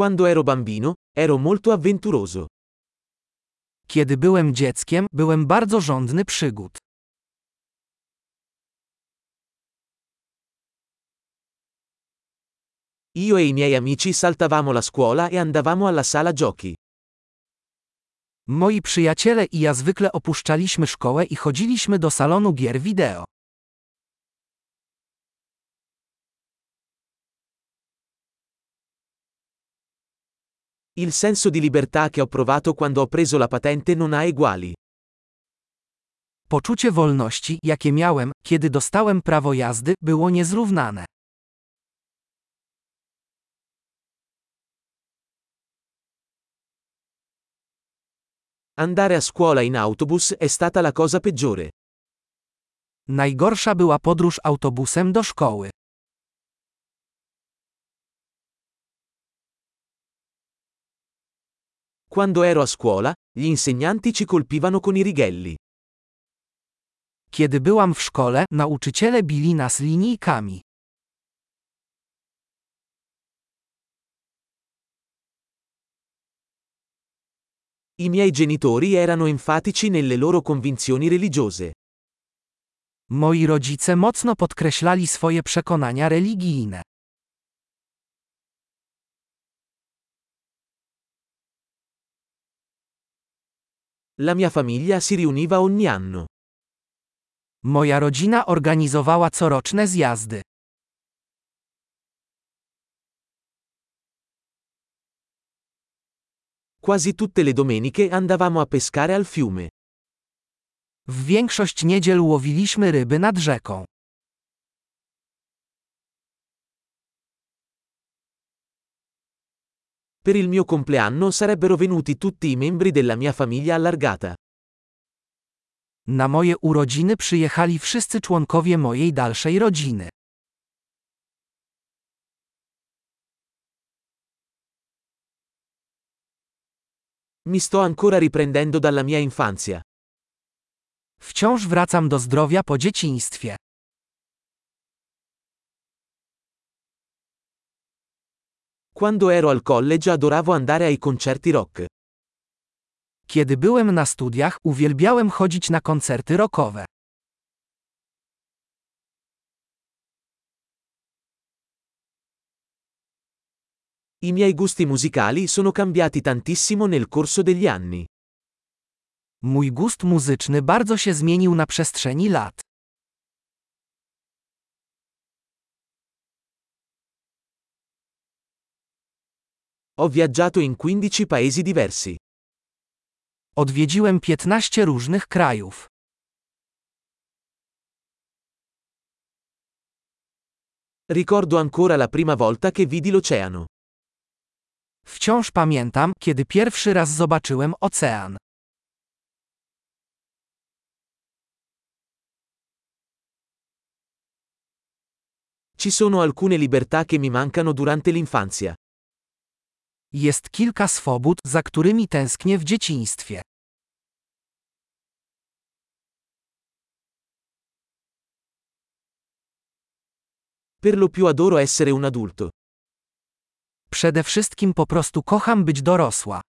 Quando ero bambino, ero molto avventuroso. Kiedy byłem dzieckiem, byłem bardzo żądny przygód. Io e i miei amici saltavamo la scuola e andavamo alla sala giochi. Moi przyjaciele i ja zwykle opuszczaliśmy szkołę i chodziliśmy do salonu gier wideo. Il senso di libertà che ho provato quando ho preso la patente non ha eguali. Poczucie wolności, jakie miałem, kiedy dostałem prawo jazdy, było niezrównane. Andare a scuola in autobus è stata la cosa peggiore. Najgorsza była podróż autobusem do szkoły. Quando ero a scuola, gli insegnanti ci colpivano con i righelli. Kiedy byłam w szkole, nauczyciele bili nas linijkami. I miei genitori erano enfatici nelle loro convinzioni religiose. Moi rodzice mocno podkreślali swoje przekonania religijne. La mia famiglia si riuniva ogni anno. Moja rodzina organizowała coroczne zjazdy. Quasi tutte le domeniche andavamo a pescare al fiume. W większość niedziel łowiliśmy ryby nad rzeką. Per il mio compleanno sarebbero venuti tutti i membri della mia famiglia allargata. Na moje urodziny przyjechali wszyscy członkowie mojej dalszej rodziny. Mi sto ancora riprendendo dalla mia infanzia. Wciąż wracam do zdrowia po dzieciństwie. Quando ero al college adoravo andare ai concerti rock. Kiedy byłem na studiach, uwielbiałem chodzić na koncerty rockowe. I miei gusti musicali sono cambiati tantissimo nel corso degli anni. Mój gust muzyczny bardzo się zmienił na przestrzeni lat. Ho viaggiato in 15 paesi diversi. Odwiedziłem 15 różnych krajów. Ricordo ancora la prima volta che vidi l'oceano. Wciąż pamiętam, kiedy pierwszy raz zobaczyłem ocean. Ci sono alcune libertà che mi mancano durante l'infanzia. Jest kilka swobód, za którymi tęsknię w dzieciństwie. Per lo più adoro essere un adulto. Przede wszystkim po prostu kocham być dorosła.